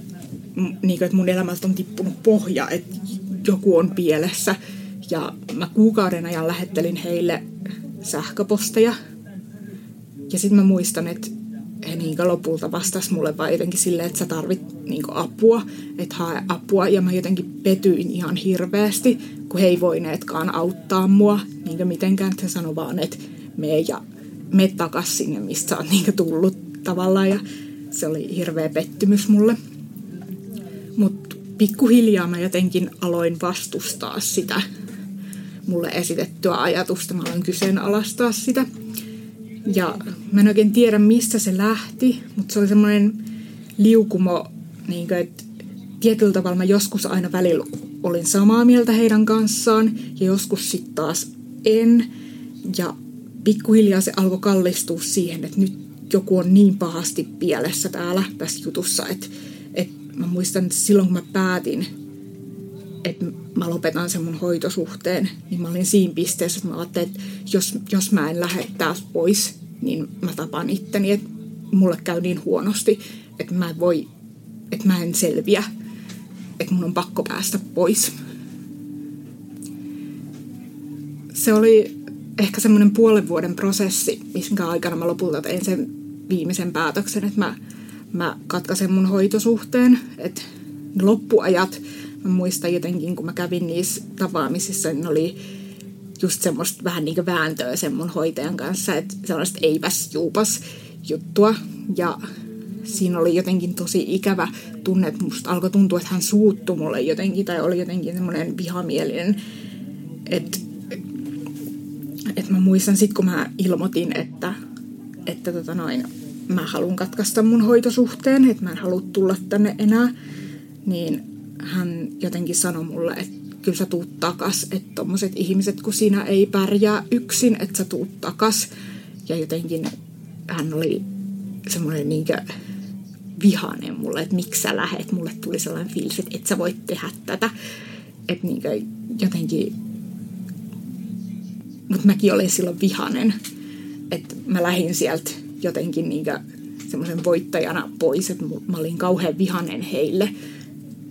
niin kuin, että mun elämältä on tippunut pohja, että joku on pielessä. Ja mä kuukauden ajan lähettelin heille sähköposteja. Ja sitten mä muistan, että he niin lopulta vastas mulle vaan jotenkin silleen, että sä tarvit niin apua, että hae apua. Ja mä jotenkin petyin ihan hirveästi, kun he ei voineetkaan auttaa mua niin mitenkään. Että he sanoi vaan, että mene ja me takas sinne, mistä sä oot niin tullut tavallaan. Ja se oli hirveä pettymys mulle. Mutta pikkuhiljaa mä jotenkin aloin vastustaa sitä mulle esitettyä ajatusta. Mä aloin kyseenalaistaa sitä. Ja mä en oikein tiedä, mistä se lähti, mutta se oli semmoinen liukumo, niin kuin, että tietyllä tavalla mä joskus aina välillä olin samaa mieltä heidän kanssaan ja joskus sitten taas en. Ja pikkuhiljaa se alkoi kallistua siihen, että nyt joku on niin pahasti pielessä täällä tässä jutussa, että, että mä muistan, että silloin kun mä päätin, että mä lopetan sen mun hoitosuhteen, niin mä olin siinä pisteessä, että mä ajattelin, että jos, jos mä en lähde taas pois, niin mä tapan itteni, että mulle käy niin huonosti, että mä, voi, että mä en selviä, että mun on pakko päästä pois. Se oli ehkä semmoinen puolen vuoden prosessi, minkä aikana mä lopulta tein sen viimeisen päätöksen, että mä, mä katkaisen mun hoitosuhteen. Että loppuajat, mä muistan jotenkin, kun mä kävin niissä tapaamisissa, niin oli just semmoista vähän niin kuin vääntöä sen mun hoitajan kanssa, että sellaista eipäs juupas juttua. Ja siinä oli jotenkin tosi ikävä tunne, että musta alkoi tuntua, että hän suuttui mulle jotenkin, tai oli jotenkin semmoinen vihamielinen, että että mä muistan sit, kun mä ilmoitin, että, että tota noin, mä haluan katkaista mun hoitosuhteen, että mä en halua tulla tänne enää, niin hän jotenkin sanoi mulle, että kyllä sä tuut takas, että tommoset ihmiset, kun sinä ei pärjää yksin, että sä tuut takas. Ja jotenkin hän oli semmoinen niinkö vihainen mulle, että miksi sä lähet. Mulle tuli sellainen fiilis, että et sä voit tehdä tätä. että niin jotenkin, mutta mäkin olin silloin vihanen, että mä lähdin sieltä jotenkin niin semmoisen voittajana pois, että mä olin kauhean vihanen heille.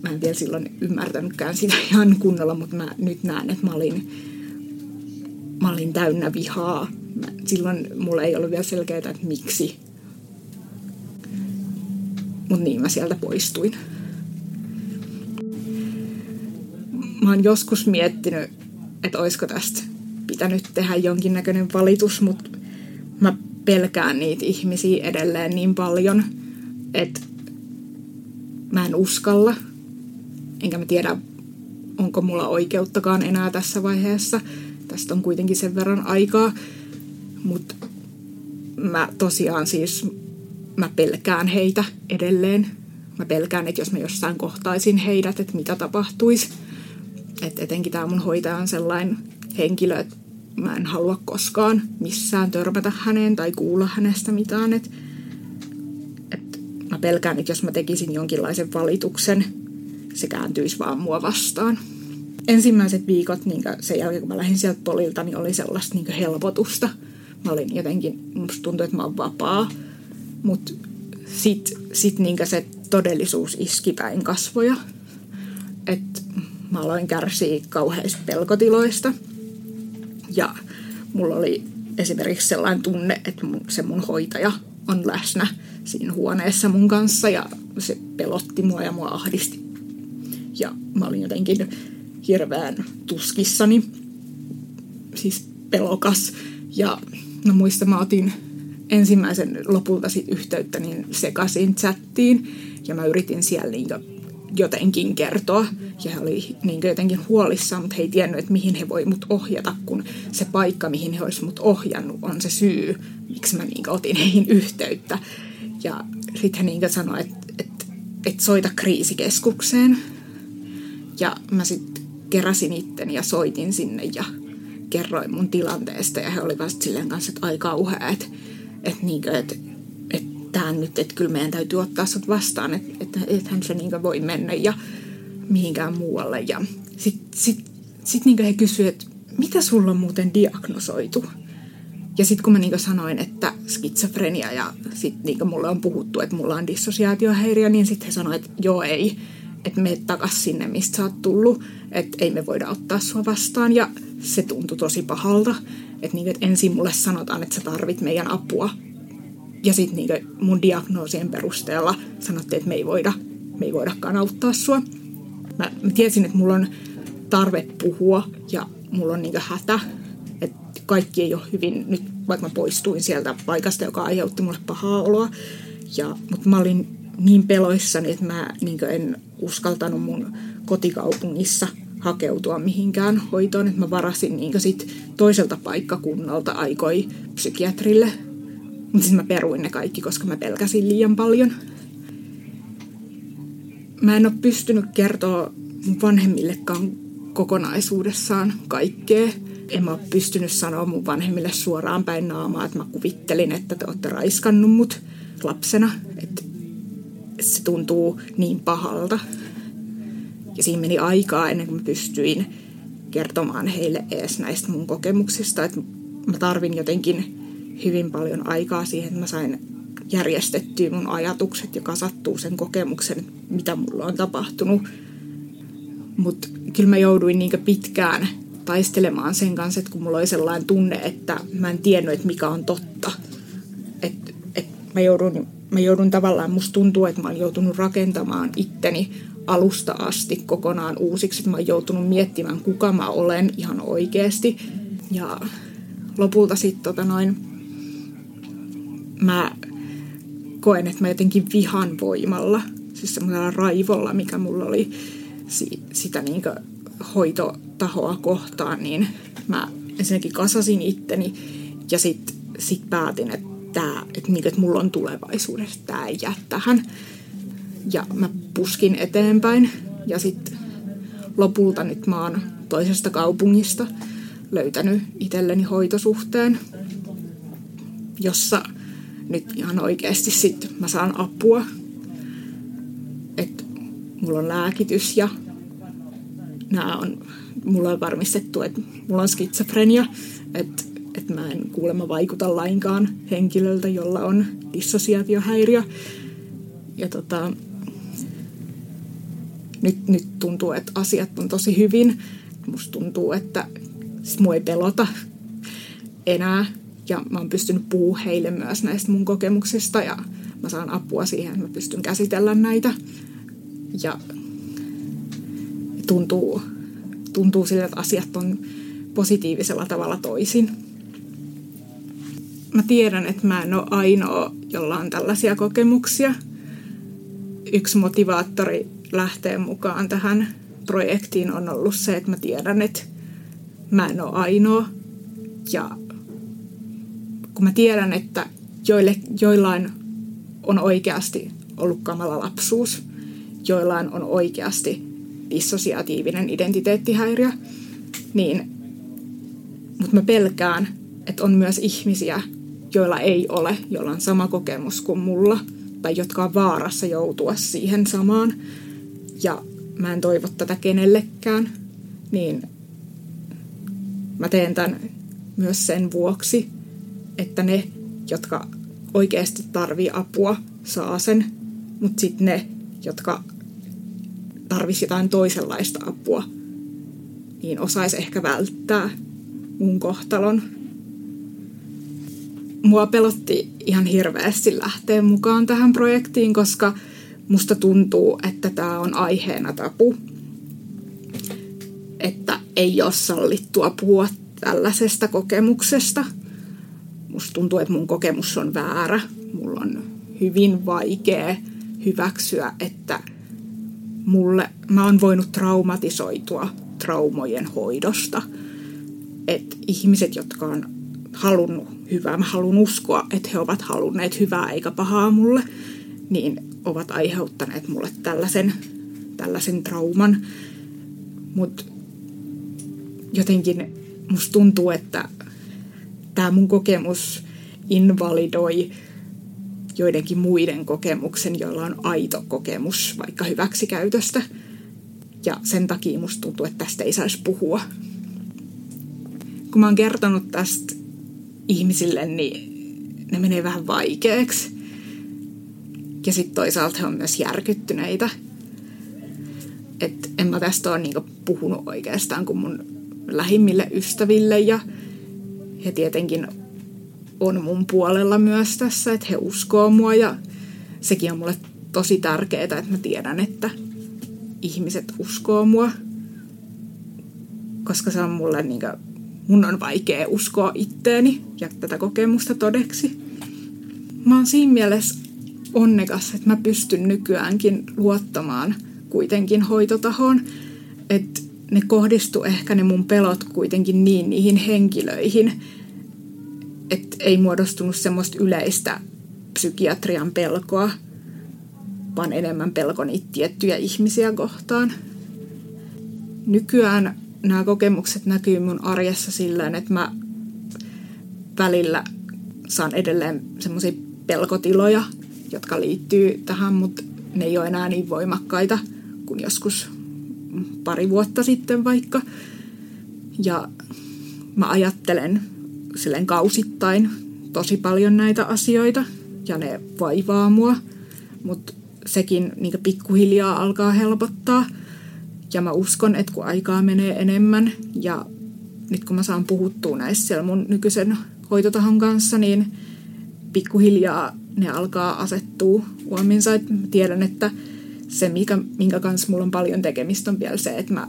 Mä en vielä silloin ymmärtänytkään sitä ihan kunnolla, mutta mä nyt näen, että mä olin, mä olin täynnä vihaa. Mä, silloin mulla ei ollut vielä selkeää, että miksi. Mutta niin mä sieltä poistuin. Mä oon joskus miettinyt, että olisiko tästä pitänyt tehdä jonkinnäköinen valitus, mutta pelkään niitä ihmisiä edelleen niin paljon, että mä en uskalla. Enkä mä tiedä, onko mulla oikeuttakaan enää tässä vaiheessa. Tästä on kuitenkin sen verran aikaa. Mutta mä tosiaan siis, mä pelkään heitä edelleen. Mä pelkään, että jos mä jossain kohtaisin heidät, että mitä tapahtuisi. että etenkin tämä mun hoitaja on sellainen henkilö, että mä en halua koskaan missään törmätä häneen tai kuulla hänestä mitään. Et, et mä pelkään, että jos mä tekisin jonkinlaisen valituksen, se kääntyisi vaan mua vastaan. Ensimmäiset viikot niin sen jälkeen, kun mä lähdin sieltä polilta, niin oli sellaista niin helpotusta. Mä olin jotenkin, musta tuntui, että mä oon vapaa. Mutta sit, sit niin se todellisuus iski päin kasvoja. Että mä aloin kärsiä kauheista pelkotiloista – ja mulla oli esimerkiksi sellainen tunne, että mun, se mun hoitaja on läsnä siinä huoneessa mun kanssa ja se pelotti mua ja mua ahdisti. Ja mä olin jotenkin hirveän tuskissani, siis pelokas. Ja mä muistan, mä otin ensimmäisen lopulta sit yhteyttä niin sekaisin chattiin ja mä yritin siellä niin jotenkin kertoa. Ja he oli niin jotenkin huolissaan, mutta he ei tiennyt, että mihin he voi mut ohjata, kun se paikka, mihin he olisi mut ohjannut, on se syy, miksi mä niin otin heihin yhteyttä. Ja sitten he niin sanoi, että, että, että soita kriisikeskukseen. Ja mä sitten keräsin itteni ja soitin sinne ja kerroin mun tilanteesta. Ja he olivat silleen kanssa, että aika kauhea, että, että, niin kuin, että tähän nyt, että kyllä meidän täytyy ottaa sut vastaan, että, että ethän se niin voi mennä ja mihinkään muualle. Ja sitten sit, sit niin he kysyivät, että mitä sulla on muuten diagnosoitu? Ja sitten kun mä niin sanoin, että skitsofrenia ja sitten niin mulle on puhuttu, että mulla on dissosiaatiohäiriö, niin sitten he sanoivat, että joo ei, että me takas sinne, mistä sä oot tullut, että ei me voida ottaa sua vastaan. Ja se tuntui tosi pahalta, että, niin, että ensin mulle sanotaan, että sä tarvit meidän apua, ja sitten niinku mun diagnoosien perusteella sanottiin, että me ei, voida, me ei voidakaan auttaa sua. Mä, mä tiesin, että mulla on tarve puhua ja mulla on niinku hätä. Että kaikki ei ole hyvin, nyt vaikka mä poistuin sieltä paikasta, joka aiheutti mulle pahaa oloa. Ja, mutta mä olin niin peloissani, että mä niin en uskaltanut mun kotikaupungissa hakeutua mihinkään hoitoon. Että mä varasin niin sit toiselta paikkakunnalta aikoi psykiatrille mutta sitten mä peruin ne kaikki, koska mä pelkäsin liian paljon. Mä en ole pystynyt kertoa mun vanhemmillekaan kokonaisuudessaan kaikkea. En mä ole pystynyt sanoa mun vanhemmille suoraan päin naamaa, että mä kuvittelin, että te olette raiskannut mut lapsena. Että se tuntuu niin pahalta. Ja siinä meni aikaa ennen kuin mä pystyin kertomaan heille edes näistä mun kokemuksista. Että mä tarvin jotenkin hyvin paljon aikaa siihen, että mä sain järjestettyä mun ajatukset ja kasattua sen kokemuksen, mitä mulla on tapahtunut. Mutta kyllä mä jouduin niin pitkään taistelemaan sen kanssa, että kun mulla oli sellainen tunne, että mä en tiennyt, että mikä on totta. Että et mä, joudun, mä joudun tavallaan, musta tuntuu, että mä oon joutunut rakentamaan itteni alusta asti kokonaan uusiksi. Mä oon joutunut miettimään, kuka mä olen ihan oikeasti. Ja lopulta sitten tota noin, mä koen, että mä jotenkin vihan voimalla, siis semmoisella raivolla, mikä mulla oli si- sitä niin hoitotahoa kohtaan, niin mä ensinnäkin kasasin itteni ja sitten sit päätin, että, tää, että, niin, että mulla on tulevaisuudessa, tämä ei jää tähän. Ja mä puskin eteenpäin ja sitten lopulta nyt mä oon toisesta kaupungista löytänyt itselleni hoitosuhteen, jossa nyt ihan oikeasti sitten mä saan apua. Että mulla on lääkitys ja nämä on, mulla on varmistettu, että mulla on skitsofrenia, että, että mä en kuulemma vaikuta lainkaan henkilöltä, jolla on dissosiaatiohäiriö. Ja tota, nyt, nyt tuntuu, että asiat on tosi hyvin. Musta tuntuu, että mua ei pelota enää. Ja mä oon pystynyt puhua heille myös näistä mun kokemuksista ja mä saan apua siihen, mä pystyn käsitellä näitä. Ja tuntuu, tuntuu sille, että asiat on positiivisella tavalla toisin. Mä tiedän, että mä en ole ainoa, jolla on tällaisia kokemuksia. Yksi motivaattori lähteä mukaan tähän projektiin on ollut se, että mä tiedän, että mä en ole ainoa. Ja kun mä tiedän, että joille, joillain on oikeasti ollut kamala lapsuus, joillain on oikeasti dissosiatiivinen identiteettihäiriö, niin mutta mä pelkään, että on myös ihmisiä, joilla ei ole, joilla on sama kokemus kuin mulla, tai jotka on vaarassa joutua siihen samaan. Ja mä en toivo tätä kenellekään, niin mä teen tämän myös sen vuoksi, että ne, jotka oikeasti tarvii apua, saa sen, mutta sitten ne, jotka tarvisi jotain toisenlaista apua, niin osaisi ehkä välttää mun kohtalon. Mua pelotti ihan hirveästi lähteä mukaan tähän projektiin, koska musta tuntuu, että tämä on aiheena tapu. Että ei ole sallittua puhua tällaisesta kokemuksesta. Musta tuntuu, että mun kokemus on väärä. Mulla on hyvin vaikea hyväksyä, että mulle, mä oon voinut traumatisoitua traumojen hoidosta. Että ihmiset, jotka on halunnut hyvää, mä haluan uskoa, että he ovat halunneet hyvää eikä pahaa mulle, niin ovat aiheuttaneet mulle tällaisen, tällaisen trauman. Mutta jotenkin musta tuntuu, että tämä mun kokemus invalidoi joidenkin muiden kokemuksen, joilla on aito kokemus vaikka hyväksikäytöstä. Ja sen takia musta tuntuu, että tästä ei saisi puhua. Kun mä oon kertonut tästä ihmisille, niin ne menee vähän vaikeaksi. Ja sitten toisaalta he on myös järkyttyneitä. Että en mä tästä ole niinku puhunut oikeastaan kuin mun lähimmille ystäville ja he tietenkin on mun puolella myös tässä, että he uskoo mua ja sekin on mulle tosi tärkeää, että mä tiedän, että ihmiset uskoo mua, koska se on mulle niin kuin, mun on vaikea uskoa itteeni ja tätä kokemusta todeksi. Mä oon siinä mielessä onnekas, että mä pystyn nykyäänkin luottamaan kuitenkin hoitotahoon, että ne kohdistu ehkä ne mun pelot kuitenkin niin niihin henkilöihin, että ei muodostunut semmoista yleistä psykiatrian pelkoa, vaan enemmän pelko niitä tiettyjä ihmisiä kohtaan. Nykyään nämä kokemukset näkyy mun arjessa sillä että mä välillä saan edelleen semmoisia pelkotiloja, jotka liittyy tähän, mutta ne ei ole enää niin voimakkaita kuin joskus pari vuotta sitten vaikka. Ja mä ajattelen silleen kausittain tosi paljon näitä asioita ja ne vaivaa mua, mutta sekin niin pikkuhiljaa alkaa helpottaa. Ja mä uskon, että kun aikaa menee enemmän ja nyt kun mä saan puhuttua näissä siellä mun nykyisen hoitotahon kanssa, niin pikkuhiljaa ne alkaa asettua uominsa. Et mä tiedän, että se, mikä, minkä kanssa mulla on paljon tekemistä, on vielä se, että mä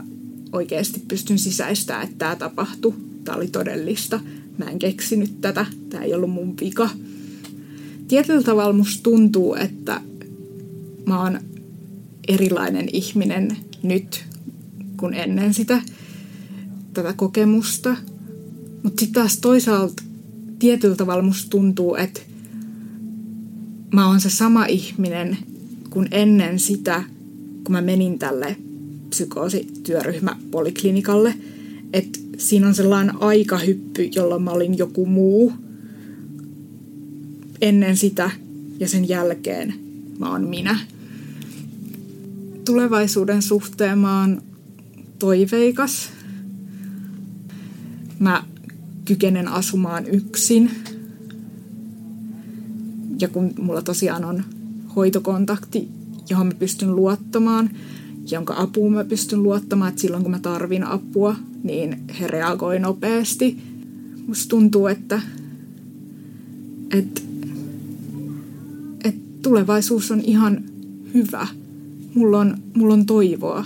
oikeasti pystyn sisäistämään, että tämä tapahtui. Tämä oli todellista. Mä en keksinyt tätä. Tämä ei ollut mun vika. Tietyllä tavalla musta tuntuu, että mä oon erilainen ihminen nyt kuin ennen sitä tätä kokemusta. Mutta sitten taas toisaalta tietyllä tavalla musta tuntuu, että mä oon se sama ihminen kuin ennen sitä, kun mä menin tälle psykoosityöryhmä poliklinikalle. Että siinä on sellainen aikahyppy, jolloin mä olin joku muu ennen sitä ja sen jälkeen mä oon minä. Tulevaisuuden suhteen mä oon toiveikas. Mä kykenen asumaan yksin. Ja kun mulla tosiaan on hoitokontakti, johon mä pystyn luottamaan, jonka apuun mä pystyn luottamaan, että silloin kun mä tarvin apua, niin he reagoi nopeasti. Musta tuntuu, että, että, että tulevaisuus on ihan hyvä. Mulla on, mulla on toivoa.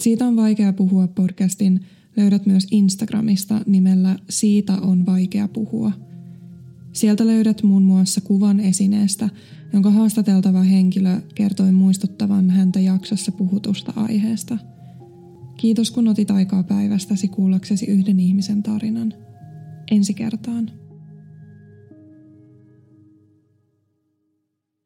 siitä on vaikea puhua podcastin löydät myös Instagramista nimellä Siitä on vaikea puhua. Sieltä löydät muun muassa kuvan esineestä, jonka haastateltava henkilö kertoi muistuttavan häntä jaksossa puhutusta aiheesta. Kiitos kun otit aikaa päivästäsi kuullaksesi yhden ihmisen tarinan. Ensi kertaan.